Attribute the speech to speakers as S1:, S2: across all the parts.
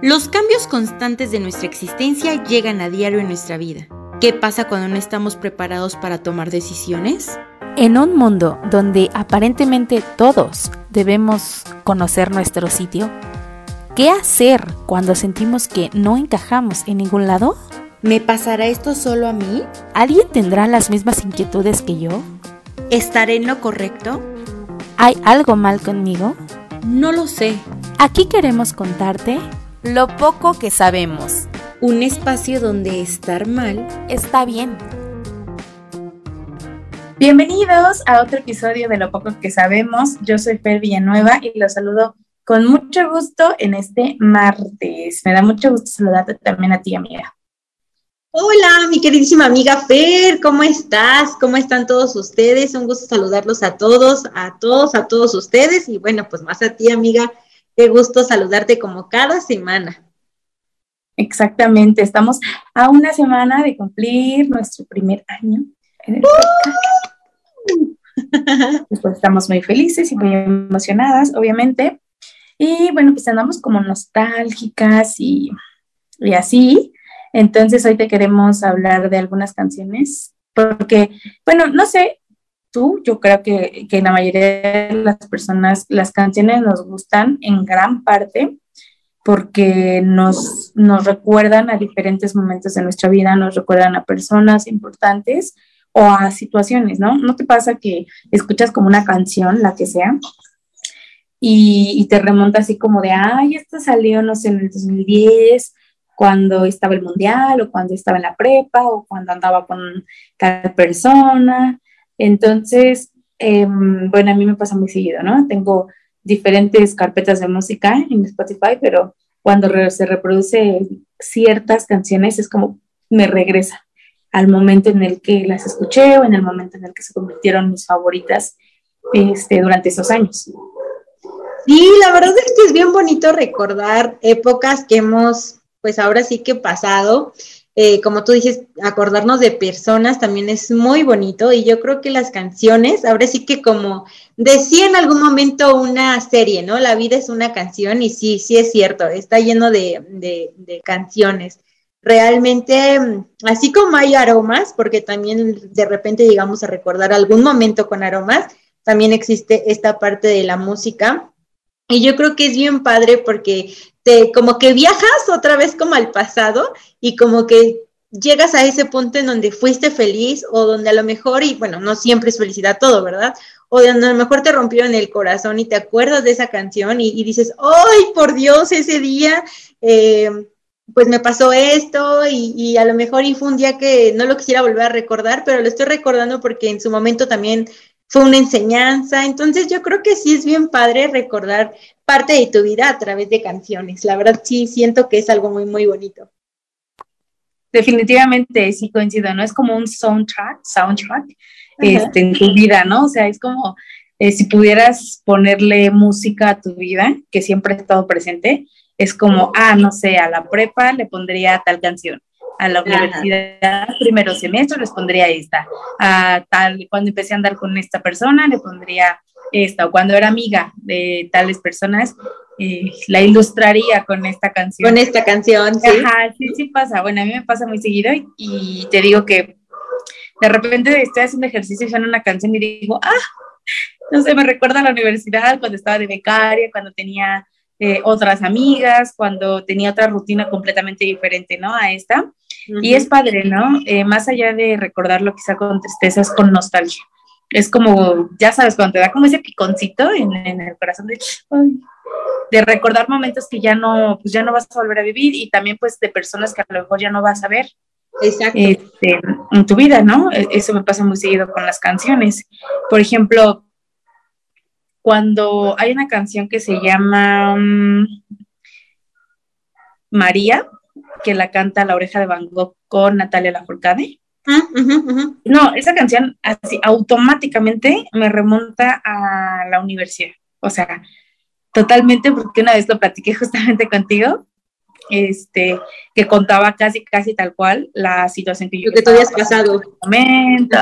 S1: Los cambios constantes de nuestra existencia llegan a diario en nuestra vida. ¿Qué pasa cuando no estamos preparados para tomar decisiones?
S2: En un mundo donde aparentemente todos debemos conocer nuestro sitio, ¿qué hacer cuando sentimos que no encajamos en ningún lado?
S1: ¿Me pasará esto solo a mí?
S2: ¿Alguien tendrá las mismas inquietudes que yo?
S1: ¿Estaré en lo correcto?
S2: ¿Hay algo mal conmigo?
S1: No lo sé.
S2: Aquí queremos contarte lo poco que sabemos.
S1: Un espacio donde estar mal
S2: está bien.
S3: Bienvenidos a otro episodio de Lo poco que sabemos. Yo soy Fer Villanueva y los saludo con mucho gusto en este martes. Me da mucho gusto saludarte también a ti, amiga.
S1: Hola, mi queridísima amiga Fer, ¿cómo estás? ¿Cómo están todos ustedes? Un gusto saludarlos a todos, a todos, a todos ustedes y bueno, pues más a ti, amiga. Qué gusto saludarte como cada semana.
S3: Exactamente, estamos a una semana de cumplir nuestro primer año en el Pues estamos muy felices y muy emocionadas, obviamente. Y bueno, pues andamos como nostálgicas y, y así. Entonces hoy te queremos hablar de algunas canciones, porque, bueno, no sé, tú, yo creo que, que la mayoría de las personas, las canciones nos gustan en gran parte porque nos, nos recuerdan a diferentes momentos de nuestra vida, nos recuerdan a personas importantes o a situaciones, ¿no? ¿No te pasa que escuchas como una canción, la que sea, y, y te remonta así como de, ay, esta salió, no sé, en el 2010 cuando estaba el mundial o cuando estaba en la prepa o cuando andaba con cada persona. Entonces, em, bueno, a mí me pasa muy seguido, ¿no? Tengo diferentes carpetas de música en Spotify, pero cuando se reproduce ciertas canciones es como me regresa al momento en el que las escuché o en el momento en el que se convirtieron mis favoritas este, durante esos años.
S1: Sí, la verdad es que es bien bonito recordar épocas que hemos pues ahora sí que pasado. Eh, como tú dices, acordarnos de personas también es muy bonito y yo creo que las canciones, ahora sí que como decía en algún momento una serie, ¿no? La vida es una canción y sí, sí es cierto, está lleno de, de canciones. Realmente, así como hay aromas, porque también de repente llegamos a recordar algún momento con aromas, también existe esta parte de la música. Y yo creo que es bien padre porque como que viajas otra vez como al pasado y como que llegas a ese punto en donde fuiste feliz o donde a lo mejor, y bueno, no siempre es felicidad todo, ¿verdad? O donde a lo mejor te rompió en el corazón y te acuerdas de esa canción y, dices, ¡ay, por Dios, ese día! Eh, pues me pasó esto y, a lo mejor fue un día que no lo quisiera volver a recordar, pero lo estoy recordando porque en su momento también fue una enseñanza. Entonces yo creo que sí es bien padre recordar parte de tu vida a través de canciones. La verdad sí siento que es algo muy, muy bonito.
S3: Definitivamente sí coincido, ¿no? Es como un soundtrack, soundtrack este, en tu vida, ¿no? O sea, es como eh, si pudieras ponerle música a tu vida, que siempre ha estado presente, es como, ah, no sé, a la prepa le pondría tal canción, a la universidad, primero semestre, les pondría esta. A tal, cuando empecé a andar con esta persona, le pondría esta. O cuando era amiga de tales personas, eh, la ilustraría con esta canción.
S1: Con esta canción, sí.
S3: Ajá, sí, sí pasa. Bueno, a mí me pasa muy seguido y, te digo que de repente estoy haciendo ejercicio y suena una canción y digo, ah, no sé, me recuerda a la universidad cuando estaba de becaria, cuando tenía eh, otras amigas, cuando tenía otra rutina completamente diferente, ¿no? A esta. Y es padre, ¿no? Eh, más allá de recordarlo quizá con tristeza, es con nostalgia. Es como, ya sabes, cuando te da como ese piconcito en, el corazón de, de recordar momentos que ya no, pues ya no vas a volver a vivir y también pues de personas que a lo mejor ya no vas a ver.
S1: Exacto.
S3: Este, en tu vida, ¿no? E, eso me pasa muy seguido con las canciones. Por ejemplo, cuando hay una canción que se llama mm, María, que la canta La Oreja de Van Gogh con Natalia Lafourcade.
S1: Ah,
S3: no, esa canción así automáticamente me remonta a la universidad. O sea, totalmente, porque una vez lo platiqué justamente contigo, este, que contaba casi, casi tal cual la situación que yo...
S1: que tú habías pasado.
S3: Momento,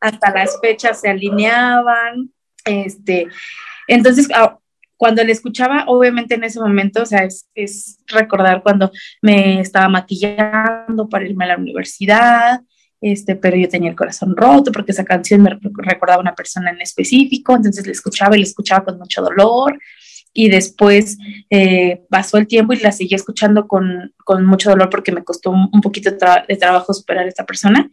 S3: hasta las fechas se alineaban, este, entonces, ah, cuando le escuchaba, obviamente en ese momento, o sea, es, es, recordar cuando me estaba maquillando para irme a la universidad, este, pero yo tenía el corazón roto porque esa canción me recordaba a una persona en específico, entonces le escuchaba y le escuchaba con mucho dolor y después eh, pasó el tiempo y la seguí escuchando con, con mucho dolor porque me costó un, poquito de trabajo superar a esta persona,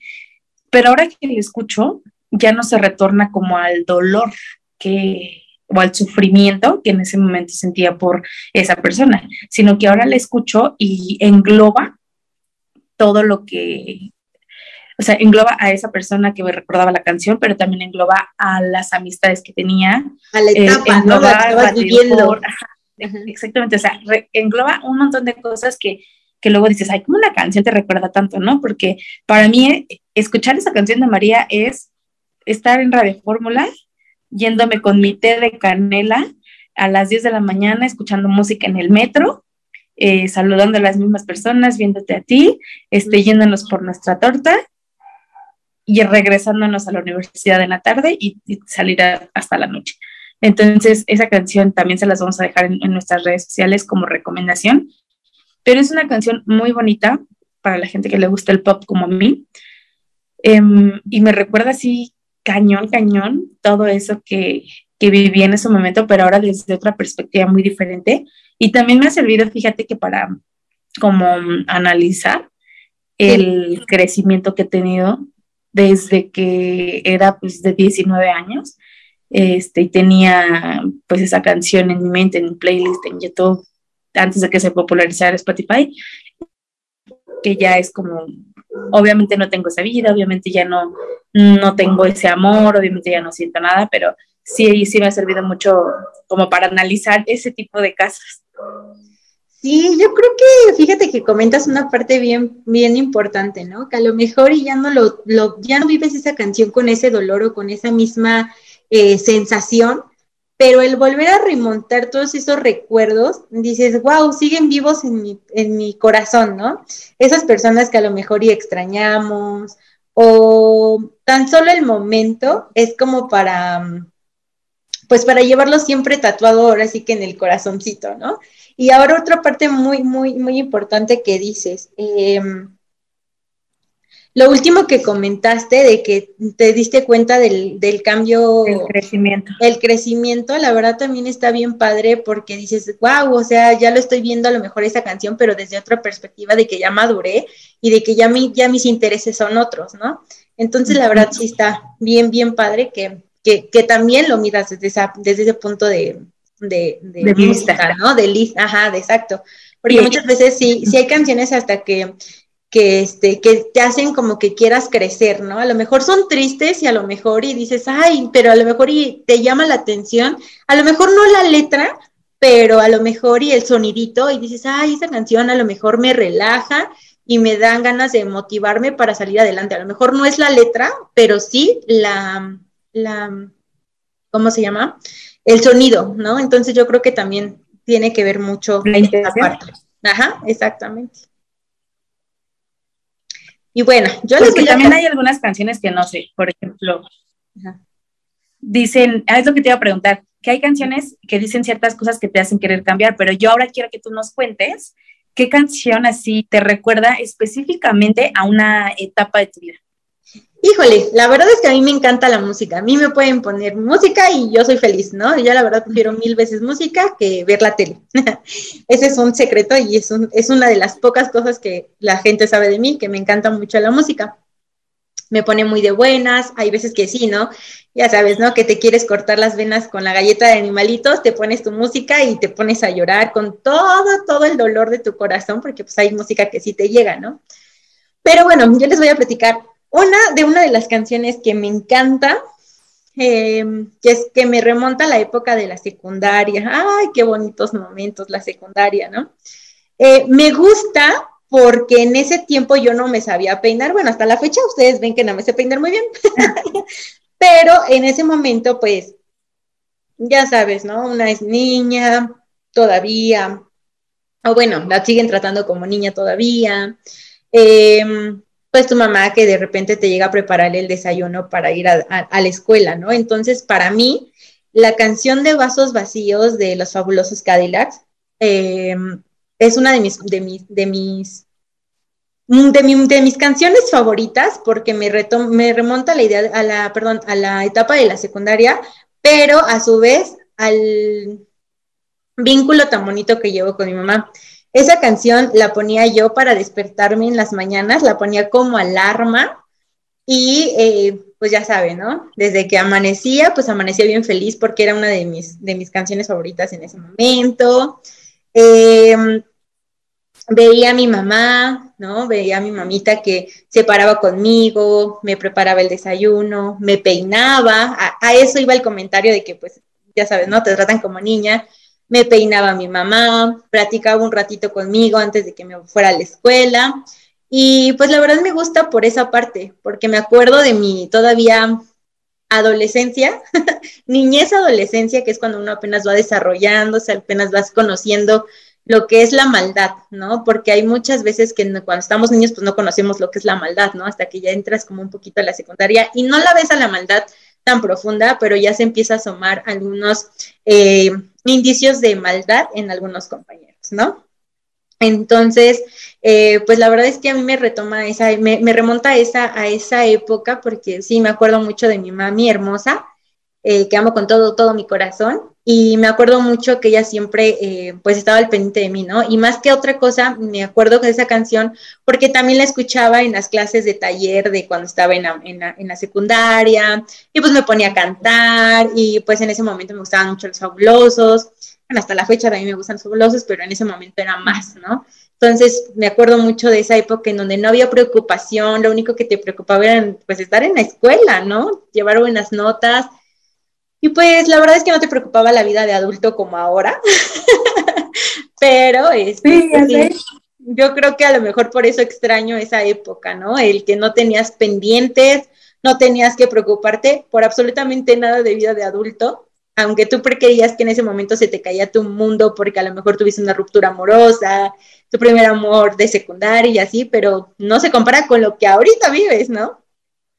S3: pero ahora que le escucho ya no se retorna como al dolor que o al sufrimiento que en ese momento sentía por esa persona, sino que ahora le escucho y engloba todo lo que, o sea, engloba a esa persona que me recordaba la canción, pero también engloba a las amistades que tenía.
S1: A la etapa, ¿no? La viviendo.
S3: exactamente, o sea, engloba un montón de cosas que, que luego dices, ay, ¿cómo una canción te recuerda tanto, no? Porque para mí escuchar esa canción de María es estar en Radio Fórmula yéndome con mi té de canela a las 10 de la mañana, escuchando música en el metro, eh, saludando a las mismas personas, viéndote a ti, este, yéndonos por nuestra torta y regresándonos a la universidad en la tarde y, salir hasta la noche. Entonces, esa canción también se las vamos a dejar en, nuestras redes sociales como recomendación, pero es una canción muy bonita para la gente que le gusta el pop como a mí. Em, y me recuerda así cañón, cañón, todo eso que, que viví en ese momento, pero ahora desde otra perspectiva muy diferente. Y también me ha servido, fíjate que para como analizar el crecimiento que he tenido desde que era pues de 19 años este, y tenía pues esa canción en mi mente, en mi playlist, en YouTube, antes de que se popularizara Spotify, que ya es como obviamente no tengo esa vida, obviamente ya no, no tengo ese amor, obviamente ya no siento nada, pero sí, sí me ha servido mucho como para analizar ese tipo de casos.
S1: Sí, yo creo que, fíjate que comentas una parte bien, bien importante, ¿no? Que a lo mejor ya no lo, lo ya no vives esa canción con ese dolor o con esa misma eh, sensación, pero el volver a remontar todos esos recuerdos, dices, wow, siguen vivos en mi, en mi corazón, ¿no? Esas personas que a lo mejor y extrañamos, o tan solo el momento es como para, pues para llevarlo siempre tatuado ahora sí que en el corazoncito, ¿no? Y ahora otra parte muy, muy, muy importante que dices, eh, lo último que comentaste de que te diste cuenta del, cambio.
S3: El crecimiento.
S1: El crecimiento, la verdad también está bien padre porque dices, wow, o sea, ya lo estoy viendo a lo mejor esa canción, pero desde otra perspectiva de que ya maduré y de que ya, mi, ya mis intereses son otros, ¿no? Entonces, la verdad sí está bien, bien padre que, que, también lo miras desde, esa, desde ese punto de, de, de,
S3: vista,
S1: ¿no? De lista, ajá, de exacto. Porque muchas veces sí, sí hay canciones hasta que que, este, que te hacen como que quieras crecer, ¿no? A lo mejor son tristes y a lo mejor y dices, ay, pero a lo mejor y te llama la atención, a lo mejor no la letra, pero a lo mejor y el sonidito y dices, ay, esa canción a lo mejor me relaja y me dan ganas de motivarme para salir adelante. A lo mejor no es la letra, pero sí la, la, ¿cómo se llama? El sonido, ¿no? Entonces yo creo que también tiene que ver mucho
S3: la esa parte.
S1: Ajá, exactamente. Y bueno, yo
S3: les voy también hay algunas canciones que no sé, por ejemplo, dicen, ah, es lo que te iba a preguntar, que hay canciones que dicen ciertas cosas que te hacen querer cambiar, pero yo ahora quiero que tú nos cuentes qué canción así te recuerda específicamente a una etapa de tu vida.
S1: Híjole, la verdad es que a mí me encanta la música. A mí me pueden poner música y yo soy feliz, ¿no? Yo la verdad prefiero mil veces música que ver la tele. Ese es un secreto y es, es una de las pocas cosas que la gente sabe de mí, que me encanta mucho la música. Me pone muy de buenas, hay veces que sí, ¿no? Ya sabes, ¿no? Que te quieres cortar las venas con la galleta de animalitos, te pones tu música y te pones a llorar con todo, todo el dolor de tu corazón, porque pues hay música que sí te llega, ¿no? Pero bueno, yo les voy a platicar una de una de las canciones que me encanta, eh, que es que me remonta a la época de la secundaria. Ay, qué bonitos momentos la secundaria, ¿no? Eh, me gusta porque en ese tiempo yo no me sabía peinar. Bueno, hasta la fecha ustedes ven que no me sé peinar muy bien. Pero en ese momento, pues, ya sabes, ¿no? Una es niña todavía, o bueno, la siguen tratando como niña todavía. Eh, pues tu mamá que de repente te llega a preparar el desayuno para ir a, la escuela, ¿no? Entonces, para mí, la canción de Vasos Vacíos de los fabulosos Cadillacs. Em, es una de mis, de mis, de mis, de, mis canciones favoritas porque me, me remonta a la idea, a la, perdón, a la etapa de la secundaria, pero a su vez al vínculo tan bonito que llevo con mi mamá. Esa canción la ponía yo para despertarme en las mañanas, la ponía como alarma y eh, pues ya saben, ¿no? Desde que amanecía, pues amanecía bien feliz porque era una de mis, de mis canciones favoritas en ese momento. Em, veía a mi mamá, ¿no? Veía a mi mamita que se paraba conmigo, me preparaba el desayuno, me peinaba, a, eso iba el comentario de que, pues, ya sabes, ¿no? Te tratan como niña, me peinaba mi mamá, platicaba un ratito conmigo antes de que me fuera a la escuela. Y pues la verdad me gusta por esa parte, porque me acuerdo de mi todavía adolescencia, niñez adolescencia, que es cuando uno apenas va desarrollándose, apenas vas conociendo lo que es la maldad, ¿no? Porque hay muchas veces que cuando estamos niños pues no conocemos lo que es la maldad, ¿no? Hasta que ya entras como un poquito a la secundaria y no la ves a la maldad tan profunda, pero ya se empieza a asomar algunos eh, indicios de maldad en algunos compañeros, ¿no? Entonces, eh, pues la verdad es que a mí me retoma esa, me, remonta a esa, a esa época, porque sí, me acuerdo mucho de mi mami hermosa, eh, que amo con todo, todo mi corazón, y me acuerdo mucho que ella siempre eh, pues estaba al pendiente de mí, ¿no? Y más que otra cosa, me acuerdo de esa canción porque también la escuchaba en las clases de taller de cuando estaba en la, en la, secundaria y pues me ponía a cantar y pues en ese momento me gustaban mucho los fabulosos, bueno, hasta la fecha también me gustan los fabulosos, pero en ese momento era más, ¿no? Entonces me acuerdo mucho de esa época en donde no había preocupación, lo único que te preocupaba era pues estar en la escuela, ¿no? Llevar buenas notas y pues la verdad es que no te preocupaba la vida de adulto como ahora, pero este, yo creo que a lo mejor por eso extraño esa época, ¿no? El que no tenías pendientes, no tenías que preocuparte por absolutamente nada de vida de adulto, aunque tú creías que en ese momento se te caía tu mundo porque a lo mejor tuviste una ruptura amorosa, tu primer amor de secundaria y así, pero no se compara con lo que ahorita vives, ¿no?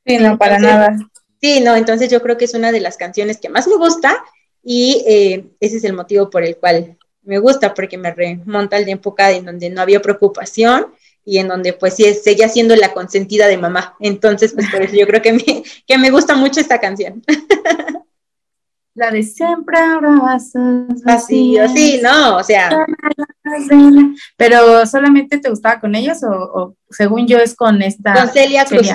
S3: Sí, no, para nada.
S1: Sí, no, entonces yo creo que es una de las canciones que más me gusta y eh, ese es el motivo por el cual me gusta, porque me remonta al época en donde no había preocupación y en donde pues sí, seguía siendo la consentida de mamá. Entonces, pues por eso yo creo que me, que me gusta mucho esta canción.
S3: La de siempre abrazos
S1: vacíos. Sí, no, o sea.
S3: Pero solamente te gustaba con ellos o, según yo es con esta.
S1: Con Celia Cruz.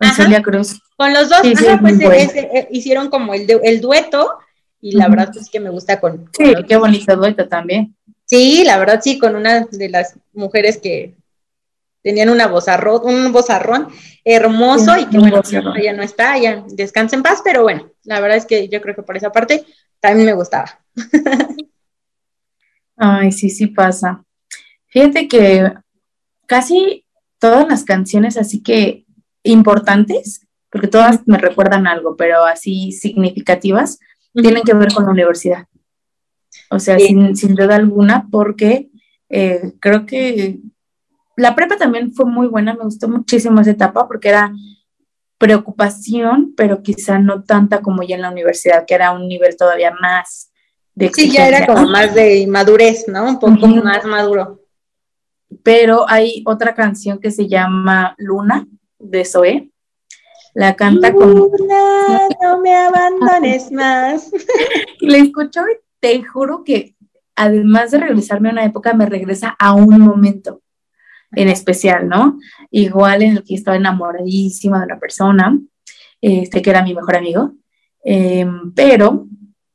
S3: Con Celia Cruz.
S1: Con los dos, pues eh, hicieron como el, el dueto y la verdad es que me gusta con...
S3: sí, qué bonito dueto también.
S1: Sí, la verdad sí, con una de las mujeres que tenían una vozarrón, un vozarrón hermoso y que bueno, ya no está, ya descansa en paz, pero bueno, la verdad es que yo creo que por esa parte también me gustaba.
S3: Ay, sí, sí pasa. Fíjate que casi todas las canciones así que importantes porque todas me recuerdan algo, pero así significativas, tienen que ver con la universidad. O sea, sin, duda alguna, porque eh, creo que la prepa también fue muy buena, me gustó muchísimo esa etapa porque era preocupación, pero quizá no tanta como ya en la universidad, que era un nivel todavía más
S1: de Sí, ya era como más de madurez, ¿no? Un poco más maduro.
S3: Pero hay otra canción que se llama Luna, de Zoe, la canta como...
S1: No me abandones más.
S3: La escucho y te juro que además de regresarme a una época, me regresa a un momento en especial, ¿no? Igual en el que estaba enamoradísima de una persona, este que era mi mejor amigo, em, pero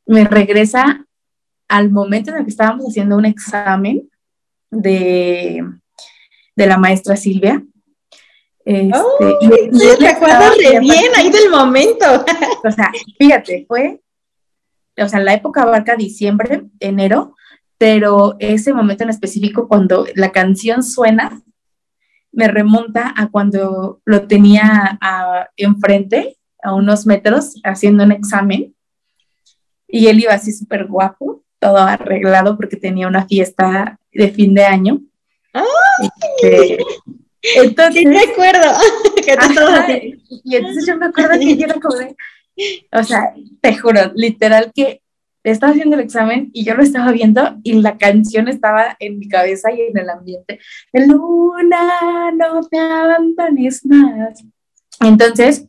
S3: me regresa al momento en el que estábamos haciendo un examen de, de la maestra Silvia
S1: este, y, te acuerdas re bien ahí del momento.
S3: O sea, fíjate, fue, o sea, la época abarca diciembre, enero, pero ese momento en específico cuando la canción suena, me remonta a cuando lo tenía enfrente, a unos metros, haciendo un examen, y él iba así súper guapo, todo arreglado porque tenía una fiesta de fin de año.
S1: Este, entonces, sí, me acuerdo.
S3: y entonces yo me acuerdo que yo era como de, O sea, te juro, literal que estaba haciendo el examen y yo lo estaba viendo y la canción estaba en mi cabeza y en el ambiente. Luna, no me abandones más. Entonces,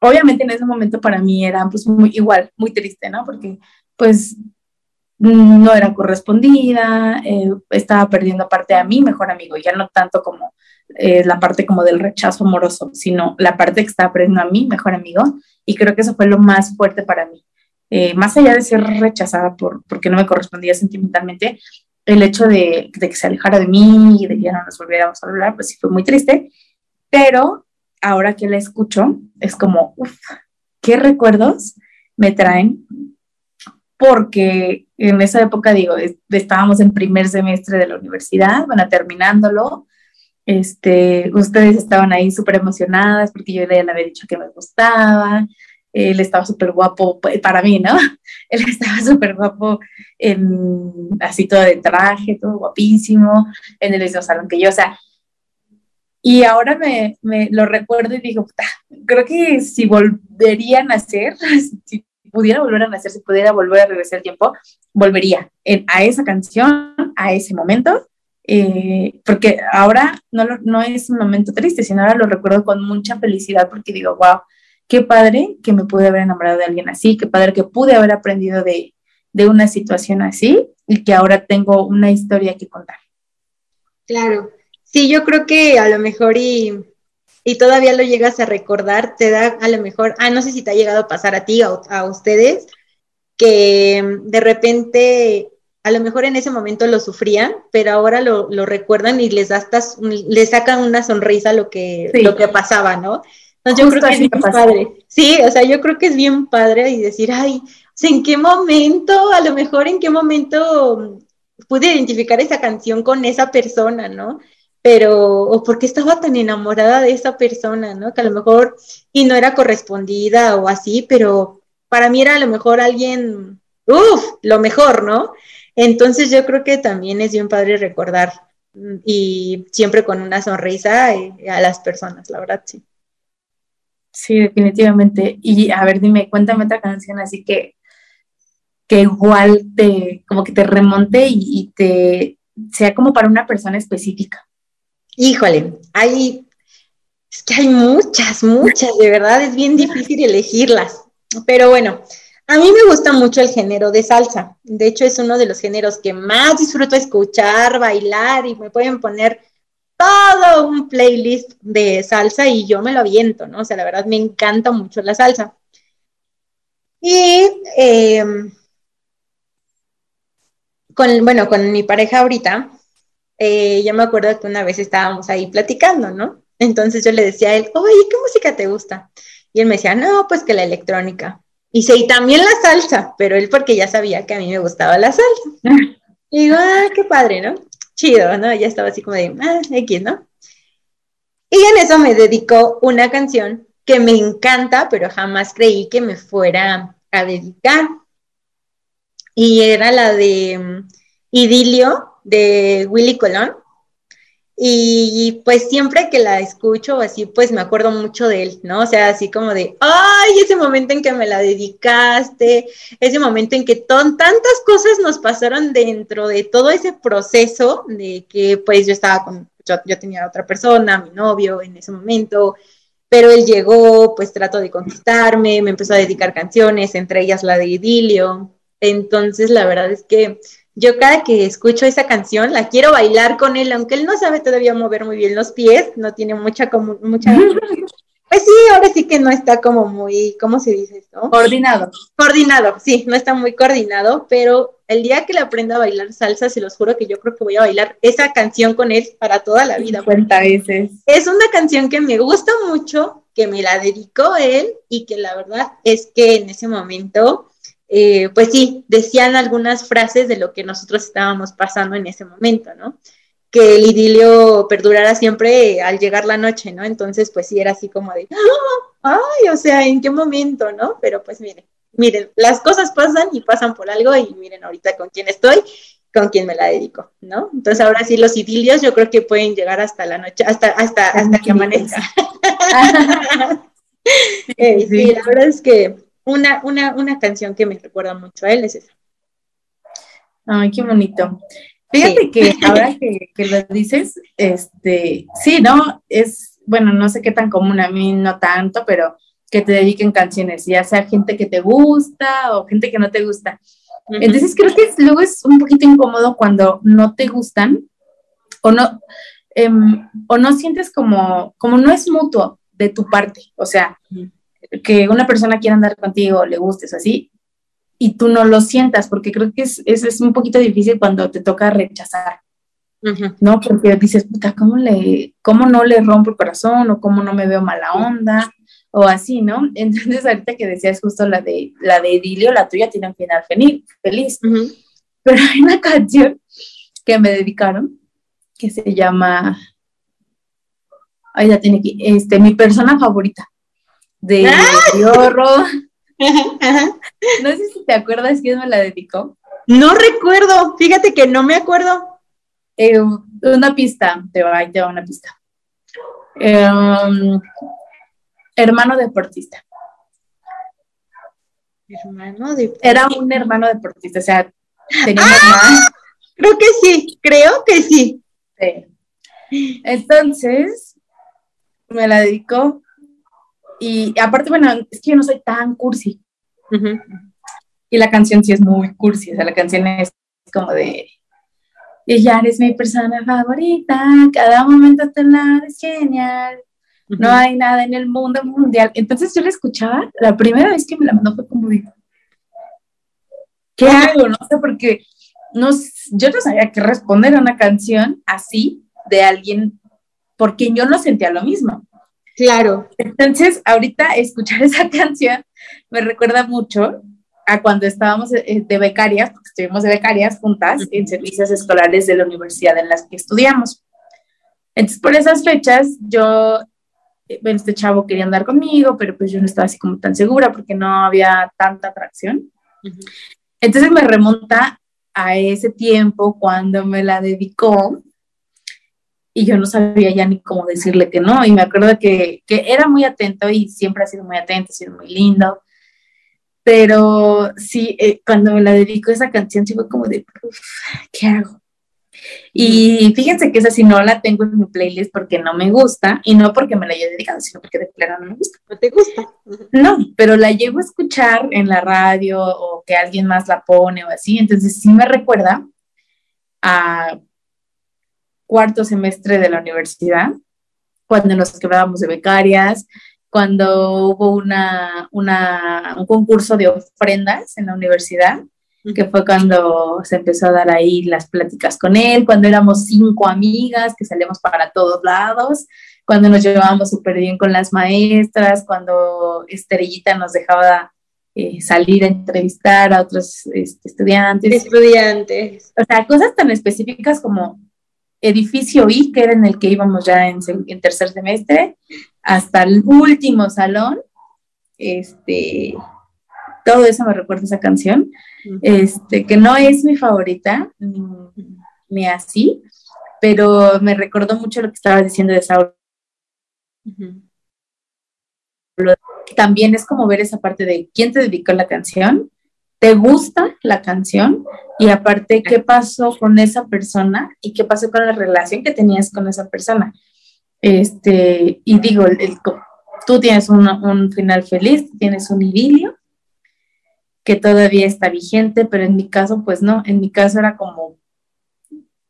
S3: obviamente en ese momento para mí era pues muy igual, muy triste, ¿no? Porque pues no era correspondida, eh, estaba perdiendo parte a mi mejor amigo, ya no tanto como eh, la parte como del rechazo amoroso, sino la parte que estaba perdiendo a mi mejor amigo, y creo que eso fue lo más fuerte para mí. Eh, más allá de ser rechazada por, porque no me correspondía sentimentalmente, el hecho de, de, que se alejara de mí y de que ya no nos volviéramos a hablar, pues sí fue muy triste, pero ahora que la escucho, es como, uff, qué recuerdos me traen porque en esa época, digo, estábamos en primer semestre de la universidad, bueno, terminándolo, este, ustedes estaban ahí súper emocionadas porque yo le había dicho que me gustaba, él estaba súper guapo para mí, ¿no? Él estaba súper guapo en, así todo de traje, todo guapísimo, en el mismo salón que yo, o sea, y ahora me, lo recuerdo y digo, creo que si volverían a nacer, si pudiera volver a nacer, si pudiera volver a regresar el tiempo, volvería a esa canción, a ese momento, eh, porque ahora no, no es un momento triste, sino ahora lo recuerdo con mucha felicidad porque digo, wow, qué padre que me pude haber enamorado de alguien así, qué padre que pude haber aprendido de, de una situación así y que ahora tengo una historia que contar.
S1: Claro, sí, yo creo que a lo mejor y y todavía lo llegas a recordar, te da a lo mejor, ah, no sé si te ha llegado a pasar a ti o a ustedes, que de repente a lo mejor en ese momento lo sufrían, pero ahora lo, recuerdan y les, hasta, les sacan una sonrisa lo que, lo que pasaba, ¿no? Entonces yo creo que es bien padre. Sí, o sea, yo creo que es bien padre y decir, ay, ¿en qué momento, a lo mejor en qué momento pude identificar esa canción con esa persona, ¿no? pero, o porque estaba tan enamorada de esa persona, ¿no? Que a lo mejor, y no era correspondida o así, pero para mí era a lo mejor alguien, uff, lo mejor, ¿no? Entonces yo creo que también es bien padre recordar mm, y siempre con una sonrisa eh, a las personas, la verdad, sí.
S3: Sí, definitivamente. Y a ver, dime, cuéntame otra canción así que, que igual te, como que te remonte y te sea como para una persona específica.
S1: Híjole, hay, es que hay muchas, muchas, de verdad es bien difícil elegirlas. Pero bueno, a mí me gusta mucho el género de salsa. De hecho, es uno de los géneros que más disfruto escuchar, bailar y me pueden poner todo un playlist de salsa y yo me lo aviento, ¿no? O sea, la verdad me encanta mucho la salsa. Y em, con, bueno, con mi pareja ahorita, eh, yo me acuerdo que una vez estábamos ahí platicando, ¿no? Entonces yo le decía a él, oye, ¿qué música te gusta? Y él me decía, no, pues que la electrónica. Y sí, y también la salsa, pero él porque ya sabía que a mí me gustaba la salsa. Y digo, ah, qué padre, ¿no? Chido, ¿no? Ya estaba así como de, ah, X, ¿no? Y en eso me dedicó una canción que me encanta, pero jamás creí que me fuera a dedicar. Y era la de mm, Idilio de Willy Colón. Y pues siempre que la escucho así, pues me acuerdo mucho de él, ¿no? O sea, así como de, ay, ese momento en que me la dedicaste, ese momento en que tantas cosas nos pasaron dentro de todo ese proceso de que pues yo estaba con, yo, yo tenía otra persona, mi novio en ese momento, pero él llegó, pues trató de conquistarme, me empezó a dedicar canciones, entre ellas la de Idilio. Entonces, la verdad es que yo cada que escucho esa canción la quiero bailar con él, aunque él no sabe todavía mover muy bien los pies, no tiene mucha como mucha Pues sí, ahora sí que no está como muy, ¿cómo se dice esto?
S3: Coordinado.
S1: Coordinado, sí, no está muy coordinado, pero el día que le aprenda a bailar salsa, se los juro que yo creo que voy a bailar esa canción con él para toda la vida.
S3: Cuenta veces.
S1: Es una canción que me gusta mucho, que me la dedicó él y que la verdad es que en ese momento eh, pues sí, decían algunas frases de lo que nosotros estábamos pasando en ese momento, ¿no? Que el idilio perdurara siempre al llegar la noche, ¿no? Entonces, pues sí, era así como de, ¡Ah! ay, o sea, ¿en qué momento, no? Pero pues miren, miren, las cosas pasan y pasan por algo y miren ahorita con quién estoy, con quién me la dedico, ¿no? Entonces ahora sí los idilios yo creo que pueden llegar hasta la noche, hasta, hasta, hasta que amanezca. Eh, sí, la verdad es que una, una, una canción que me recuerda mucho a él es esa.
S3: Ay, qué bonito. Fíjate que ahora que, que, lo dices, este, sí, ¿no? Es, bueno, no sé qué tan común, a mí no tanto, pero que te dediquen canciones, ya sea gente que te gusta o gente que no te gusta. Entonces creo que luego es un poquito incómodo cuando no te gustan o no, em, o no sientes como, como no es mutuo de tu parte, o sea, que una persona quiera andar contigo, le gustes así, y tú no lo sientas, porque creo que es, es, un poquito difícil cuando te toca rechazar, ¿no? Porque dices, puta, ¿cómo, le, ¿cómo no le rompo el corazón o cómo no me veo mala onda? o así, ¿no? Entonces, ahorita que decías justo la de, la de Idilio, la tuya tiene un final feliz. Pero hay una canción que me dedicaron que se llama, ay, ya tiene aquí, este, mi persona favorita, de ¡Ah! No sé si te acuerdas quién me la dedicó.
S1: No recuerdo, fíjate que no me acuerdo.
S3: Eh, una pista, te va, te va una pista. Eh, hermano deportista.
S1: Hermano deportista.
S3: Era un hermano deportista, o sea, tenía
S1: ¡Ah! Creo que sí, creo que sí.
S3: sí. Entonces, me la dedicó y aparte, bueno, es que yo no soy tan cursi. Y la canción sí es muy cursi, o sea, la canción es como de, ella eres mi persona favorita, cada momento te la es genial, no hay nada en el mundo mundial. Entonces yo la escuchaba, la primera vez que me la mandó fue como digo, ¿qué hago? No sé, porque no, yo no sabía qué responder a una canción así de alguien, porque yo no sentía lo mismo.
S1: Claro.
S3: Entonces, ahorita escuchar esa canción me recuerda mucho a cuando estábamos eh, de becarias, porque estuvimos de becarias juntas en servicios escolares de la universidad en las que estudiamos. Entonces, por esas fechas, yo bueno, este chavo quería andar conmigo, pero pues yo no estaba así como tan segura porque no había tanta atracción. Entonces me remonta a ese tiempo cuando me la dedicó y yo no sabía ya ni cómo decirle que no. Y me acuerdo que, que era muy atento y siempre ha sido muy atento, ha sido muy lindo. Pero sí, eh, cuando me la dedicó esa canción, sí fue como de, ¿qué hago? Y fíjense que esa sí no la tengo en mi playlist porque no me gusta y no porque me la haya dedicado, sino porque de plano no me gusta.
S1: ¿No te gusta?
S3: No, pero la llego a escuchar en la radio o que alguien más la pone o así, entonces sí me recuerda a cuarto semestre de la universidad, cuando nos quedábamos de becarias, cuando hubo una, una, un concurso de ofrendas en la universidad que fue cuando se empezó a dar ahí las pláticas con él, cuando éramos cinco amigas que salíamos para todos lados, cuando nos llevábamos súper bien con las maestras, cuando Estrellita nos dejaba eh, salir a entrevistar a otros este, estudiantes.
S1: Estudiantes.
S3: O sea, cosas tan específicas como edificio I, que era en el que íbamos ya en, en tercer semestre, hasta el último salón, este, todo eso me recuerda esa canción, este, que no es mi favorita, ni, así, pero me recordó mucho lo que estabas diciendo de Saúl. También es como ver esa parte de quién te dedicó la canción, te gusta la canción y aparte qué pasó con esa persona y qué pasó con la relación que tenías con esa persona. Este, y digo, tú tienes un, un final feliz, tienes un idilio que todavía está vigente, pero en mi caso, pues no, en mi caso era como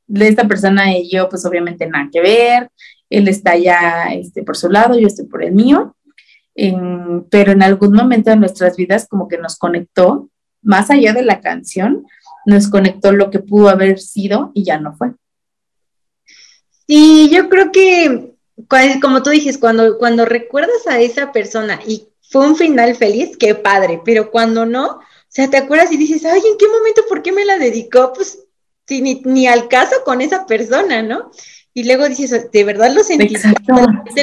S3: de esta persona y yo, pues obviamente nada que ver, él está ya este, por su lado, yo estoy por el mío, pero en algún momento de nuestras vidas como que nos conectó, más allá de la canción, nos conectó lo que pudo haber sido y ya no fue.
S1: Sí, yo creo que, como tú dices, cuando, cuando recuerdas a esa persona y fue un final feliz, qué padre, pero cuando no, o sea, te acuerdas y dices, ay, ¿en qué momento, por qué me la dedicó? Pues sí, ni, ni al caso con esa persona, ¿no? Y luego dices, de verdad lo sentí,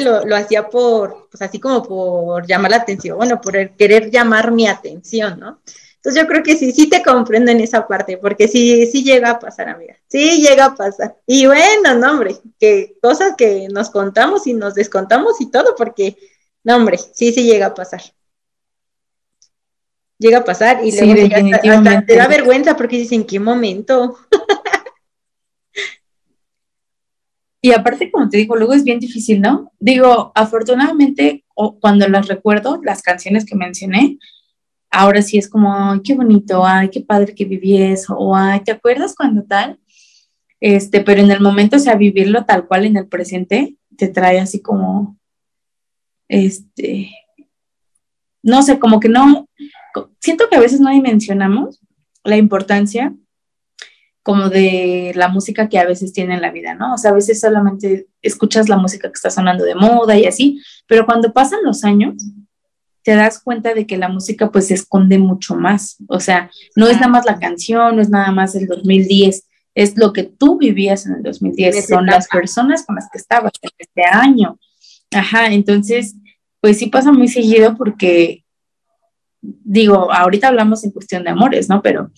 S1: lo, lo hacía por, pues así como por llamar la atención, bueno, por querer llamar mi atención, ¿no? Entonces yo creo que sí, sí te comprendo en esa parte, porque sí, sí llega a pasar, amiga, sí llega a pasar. Y bueno, no, hombre, que cosas que nos contamos y nos descontamos y todo, porque, no, hombre, sí, sí llega a pasar. llega a pasar y luego te da vergüenza porque dices, ¿en qué momento?
S3: Y aparte, como te digo, luego es bien difícil, ¿no? Digo, afortunadamente, cuando las recuerdo, las canciones que mencioné, ahora sí es como, ay, qué bonito, ay, qué padre que viví eso, o ay, ¿te acuerdas cuando tal? Este, pero en el momento, o sea, vivirlo tal cual en el presente, te trae así como, este, no sé, como que no, siento que a veces no dimensionamos la importancia como de la música que a veces tiene en la vida, ¿no? O sea, a veces solamente escuchas la música que está sonando de moda y así, pero cuando pasan los años, te das cuenta de que la música pues se esconde mucho más. O sea, no es nada más la canción, no es nada más el 2010, es lo que tú vivías en el 2010, son las personas con las que estabas en este año. Ajá, entonces, pues sí pasa muy seguido porque, digo, ahorita hablamos en cuestión de amores, ¿no? Pero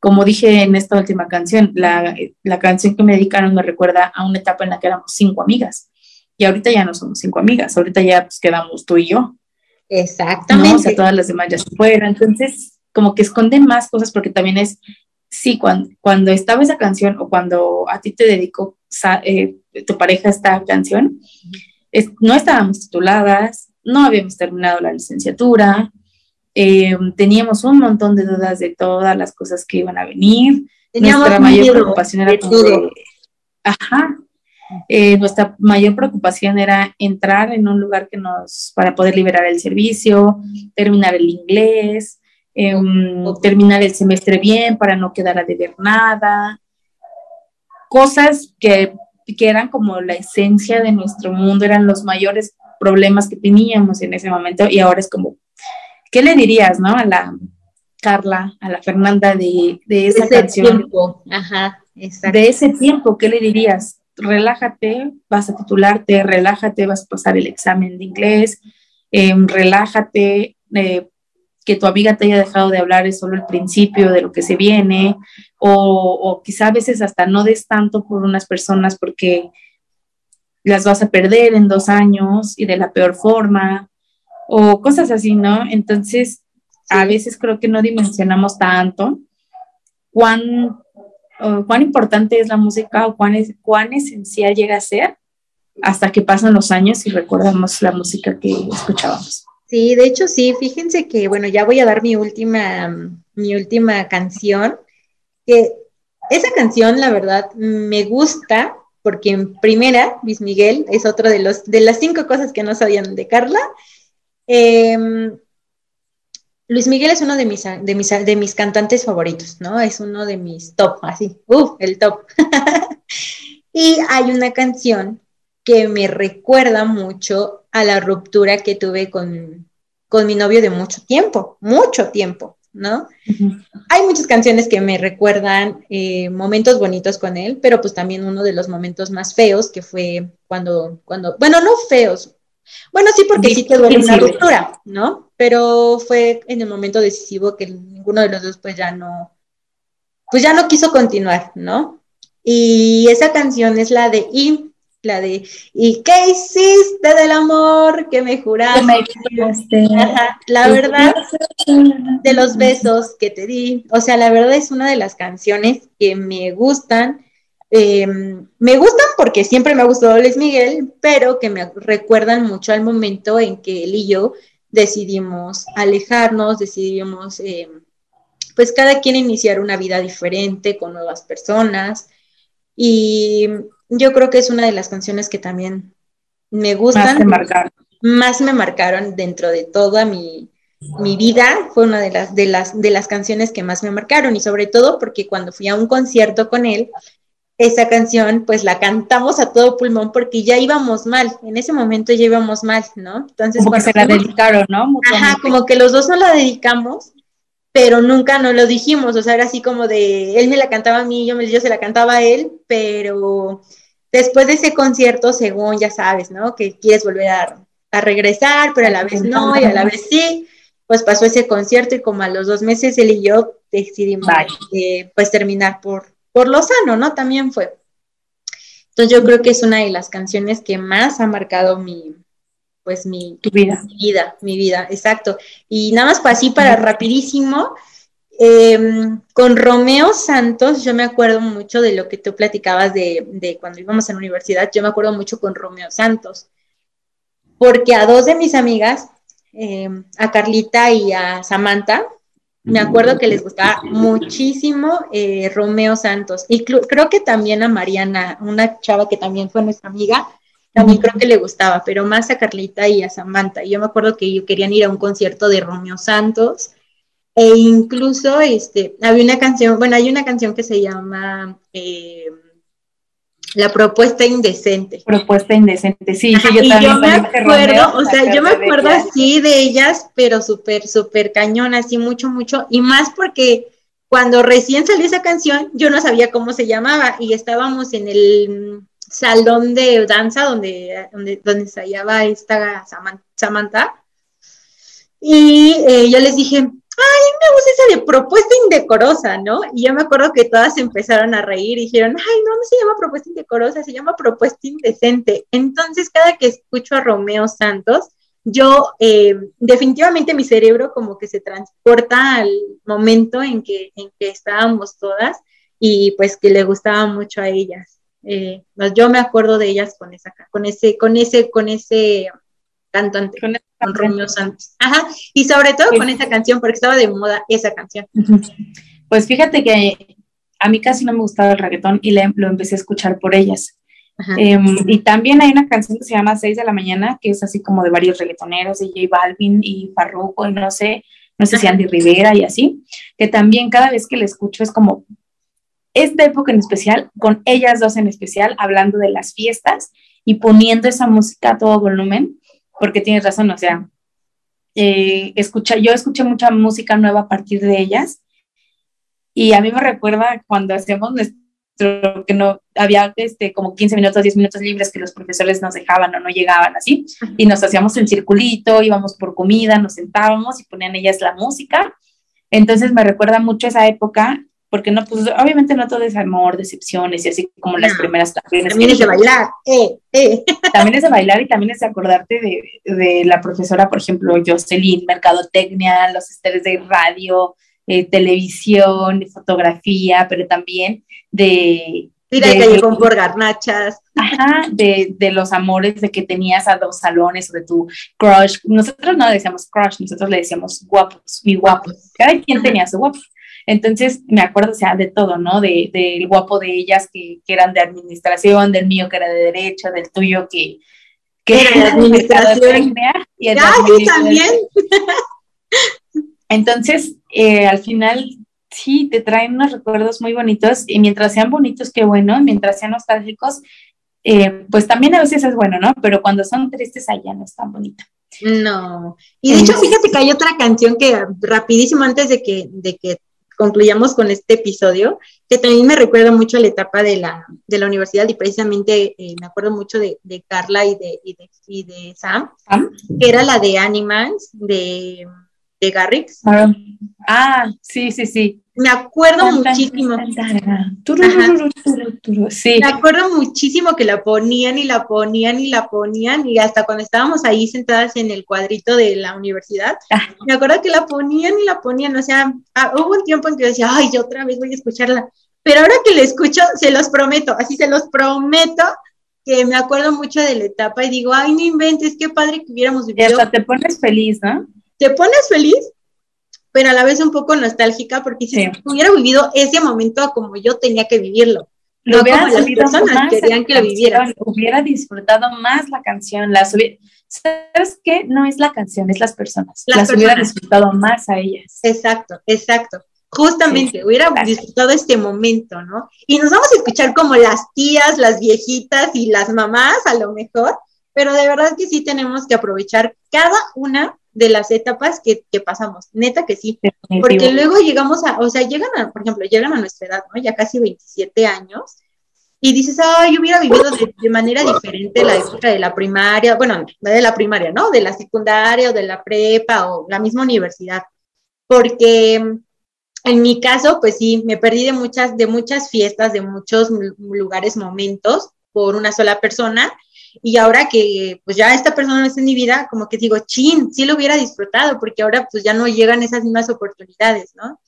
S3: como dije en esta última canción, la, canción que me dedicaron me recuerda a una etapa en la que éramos cinco amigas. Y ahorita ya no somos cinco amigas, ahorita ya pues quedamos tú y yo.
S1: Exactamente.
S3: O sea, todas las demás ya se fueron. Entonces, como que esconde más cosas porque también es, sí, cuando, cuando estaba esa canción o cuando a ti te dedicó eh, tu pareja esta canción, no estábamos tituladas, no habíamos terminado la licenciatura, eh, teníamos un montón de dudas de todas las cosas que iban a venir. nuestra mayor preocupación era ajá, eh, nuestra mayor preocupación era entrar en un lugar que nos, para poder liberar el servicio, terminar el inglés, em, terminar el semestre bien para no quedar a deber nada, cosas que, que eran como la esencia de nuestro mundo, eran los mayores problemas que teníamos en ese momento y ahora es como, ¿Qué le dirías, no? A la Carla, a la Fernanda de, de esa ese canción. Tiempo. Ajá, exacto. De ese tiempo, ¿qué le dirías? Relájate, vas a titularte, relájate, vas a pasar el examen de inglés, em, relájate, eh, que tu amiga te haya dejado de hablar es solo el principio de lo que se viene, o, o, quizá a veces hasta no des tanto por unas personas porque las vas a perder en dos años y de la peor forma, o cosas así, ¿no? Entonces, a veces creo que no dimensionamos tanto cuán, cuán importante es la música o cuán, es, cuán esencial llega a ser hasta que pasan los años y recordamos la música que escuchábamos.
S1: Sí, de hecho sí, fíjense que, bueno, ya voy a dar mi última, mi última canción, que esa canción, la verdad, me gusta porque en primera, Luis Miguel es otro de, los, de las cinco cosas que no sabían de Carla, Em, Luis Miguel es uno de mis, de, mis, de mis cantantes favoritos, ¿no? Es uno de mis top, así, ¡uh! El top. y hay una canción que me recuerda mucho a la ruptura que tuve con, mi novio de mucho tiempo, mucho tiempo, ¿no? Hay muchas canciones que me recuerdan eh, momentos bonitos con él, pero pues también uno de los momentos más feos que fue cuando, cuando, bueno, no feos, bueno, sí, porque sí te duele una ruptura, ¿no? Pero fue en el momento decisivo que ninguno de los dos pues ya no, pues ya no quiso continuar, ¿no? Y esa canción es la de Y, la de ¿Y qué hiciste del amor que me juraste? la verdad, de los besos que te di. O sea, la verdad es una de las canciones que me gustan eh, me gustan porque siempre me ha gustado Luis Miguel, pero que me recuerdan mucho al momento en que él y yo decidimos alejarnos, decidimos, eh, pues cada quien iniciar una vida diferente con nuevas personas. Y yo creo que es una de las canciones que también me gustan. Más, marcaron. más me marcaron dentro de toda mi, mi vida. Fue una de las, de, las, de las canciones que más me marcaron y sobre todo porque cuando fui a un concierto con él, esa canción pues la cantamos a todo pulmón porque ya íbamos mal, en ese momento ya íbamos mal, ¿no?
S3: Entonces, como que se la dedicaron, ¿no?
S1: Ajá, como que los dos no la dedicamos, pero nunca nos lo dijimos, o sea, era así como de, él me la cantaba a mí, yo, me, yo se la cantaba a él, pero después de ese concierto, según ya sabes, ¿no? Que quieres volver a, regresar, pero a la vez no, y a la vez sí, pues pasó ese concierto y como a los dos meses él y yo decidimos eh, pues terminar por, por lo sano, ¿no? También fue. Entonces yo creo que es una de las canciones que más ha marcado mi, pues mi,
S3: vida.
S1: mi vida, mi vida, exacto. Y nada más para así, para rapidísimo, em, con Romeo Santos, yo me acuerdo mucho de lo que tú platicabas de, de cuando íbamos a la universidad, yo me acuerdo mucho con Romeo Santos, porque a dos de mis amigas, em, a Carlita y a Samantha, me acuerdo que les gustaba muchísimo eh, Romeo Santos y creo que también a Mariana, una chava que también fue nuestra amiga, también creo que le gustaba, pero más a Carlita y a Samantha. Yo me acuerdo que ellos querían ir a un concierto de Romeo Santos e incluso este, había una canción, bueno, hay una canción que se llama eh, La propuesta indecente.
S3: Propuesta indecente, sí, sí
S1: yo, yo me acuerdo, o sea, yo me acuerdo así de ellas, pero súper, súper cañón, así mucho, mucho, y más porque cuando recién salió esa canción, yo no sabía cómo se llamaba y estábamos en el salón de danza donde, donde, donde ensayaba esta Samantha. Y eh, yo les dije, ay, me gusta esa de propuesta indecorosa, ¿no? Y yo me acuerdo que todas empezaron a reír y dijeron, ay, no, no se llama propuesta indecorosa, se llama propuesta indecente. Entonces, cada que escucho a Romeo Santos, yo eh, definitivamente mi cerebro como que se transporta al momento en que, en que estábamos todas y pues que le gustaba mucho a ellas. Eh, yo me acuerdo de ellas con esa, con ese, con ese, con ese cantante, con, Romeo Santos. Ajá, y sobre todo con esa canción, porque estaba de moda esa canción.
S3: Pues fíjate que a mí casi no me gustaba el reggaetón y lo empecé a escuchar por ellas. Em, y también hay una canción que se llama 6 de la mañana, que es así como de varios reggaetoneros, de J Balvin y Farruko y no sé, no sé si Andy Rivera y así, que también cada vez que la escucho es como esta época en especial, con ellas dos en especial, hablando de las fiestas y poniendo esa música a todo volumen, porque tienes razón, o sea, eh, escucha, yo escuché mucha música nueva a partir de ellas y a mí me recuerda cuando hacíamos nuestro, que no había este, como 15 minutos, 10 minutos libres que los profesores nos dejaban o no llegaban así, y nos hacíamos en circulito, íbamos por comida, nos sentábamos y ponían ellas la música. Entonces me recuerda mucho esa época porque no, pues obviamente no todo es amor, decepciones y así como las primeras.
S1: También es de bailar, eh, eh.
S3: También es de bailar y también es de acordarte de, de la profesora, por ejemplo, Jocelyn, mercadotecnia, los esteres de radio, eh, televisión, fotografía, pero también de...
S1: Mira que llegó por garnachas.
S3: Ajá, de, de, los amores de que tenías a dos salones o de tu crush. Nosotros no le decíamos crush, nosotros le decíamos guapos, mi guapos. Cada quien tenía su guapo. Entonces, me acuerdo, o sea, de todo, ¿no? Del de, guapo de ellas que, que, eran de administración, del mío que era de derecho, del tuyo que, que era de administración.
S1: Y ah, sí, también.
S3: Entonces, eh, al final, sí, te traen unos recuerdos muy bonitos y mientras sean bonitos, qué bueno, mientras sean nostálgicos, eh, pues también a veces es bueno, ¿no? Pero cuando son tristes, allá no es tan bonito.
S1: No. Y de hecho, fíjate que hay otra canción que rapidísimo antes de que, de que concluyamos con este episodio, que también me recuerda mucho a la etapa de la, de la universidad y precisamente eh, me acuerdo mucho de, de Carla y de, y de, y de Sam, que era la de Animals, de, de Garrix.
S3: Ah, sí, sí, sí.
S1: Me acuerdo muchísimo.
S3: Sí.
S1: Me acuerdo muchísimo que la ponían y la ponían y la ponían y hasta cuando estábamos ahí sentadas en el cuadrito de la universidad, ah. me acuerdo que la ponían y la ponían, o sea, ah, hubo un tiempo en que yo decía, ay, yo otra vez voy a escucharla, pero ahora que la escucho, se los prometo, así se los prometo, que me acuerdo mucho de la etapa y digo, ay, no inventes, qué padre que hubiéramos vivido.
S3: Y hasta te pones feliz, ¿no?
S1: Te pones feliz pero a la vez un poco nostálgica porque si hubiera vivido ese momento como yo tenía que vivirlo.
S3: Lo no como las personas querían que lo viviera. Hubiera disfrutado más la canción. Las ¿Sabes qué? No es la canción, es las personas. Las, hubiera disfrutado más a ellas.
S1: Exacto, exacto. Justamente, hubiera disfrutado este momento, ¿no? Y nos vamos a escuchar como las tías, las viejitas y las mamás, a lo mejor, pero de verdad que sí tenemos que aprovechar cada una de las etapas que, pasamos, neta que sí, porque luego llegamos a, o sea, llegan a, por ejemplo, llegan a nuestra edad, ¿no? Ya casi 27 años, y dices, ay, yo hubiera vivido de, manera diferente la época de la primaria, bueno, de la primaria, ¿no? De la secundaria o de la prepa o la misma universidad, porque en mi caso, pues sí, me perdí de muchas, de muchas fiestas, de muchos lugares, momentos por una sola persona, Y ahora que pues ya esta persona no está en mi vida, como que digo, chin, sí lo hubiera disfrutado, porque ahora pues ya no llegan esas mismas oportunidades, ¿no?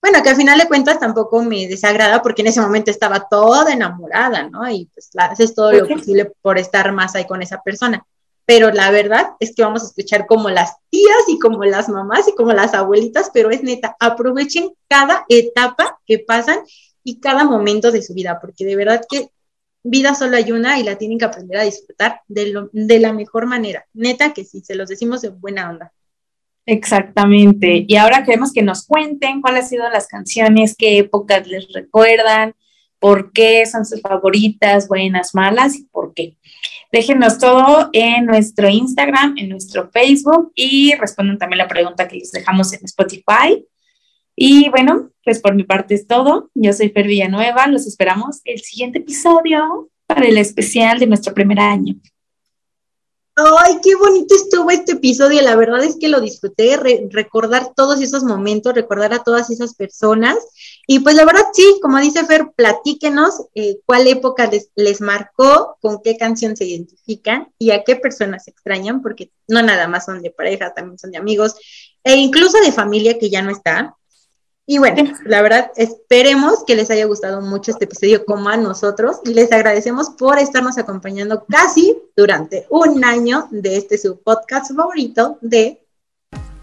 S1: Bueno, que al final de cuentas tampoco me desagrada porque en ese momento estaba toda enamorada, ¿no? Y pues haces todo lo posible por estar más ahí con esa persona. Pero la verdad es que vamos a escuchar como las tías y como las mamás y como las abuelitas, pero es neta, aprovechen cada etapa que pasan y cada momento de su vida, porque de verdad que vida solo hay una y la tienen que aprender a disfrutar de, de la mejor manera. Neta que sí, se los decimos en buena onda.
S3: Exactamente. Y ahora queremos que nos cuenten cuáles han sido las canciones, qué épocas les recuerdan, por qué son sus favoritas, buenas, malas y por qué. Déjenos todo en nuestro Instagram, en nuestro Facebook y respondan también la pregunta que les dejamos en Spotify. Y bueno, pues por mi parte es todo. Yo soy Fer Villanueva. Los esperamos el siguiente episodio para el especial de nuestro primer año.
S1: Ay, qué bonito estuvo este episodio. La verdad es que lo disfruté, recordar todos esos momentos, recordar a todas esas personas. Y pues la verdad sí, como dice Fer, platíquenos eh, cuál época les, les, marcó, con qué canción se identifican y a qué personas extrañan, porque no nada más son de pareja, también son de amigos e incluso de familia que ya no está. Y bueno, la verdad, esperemos que les haya gustado mucho este episodio como a nosotros y les agradecemos por estarnos acompañando casi durante un año de este su podcast favorito de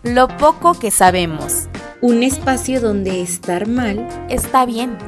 S2: Lo poco que sabemos.
S1: Un espacio donde estar mal
S2: está bien.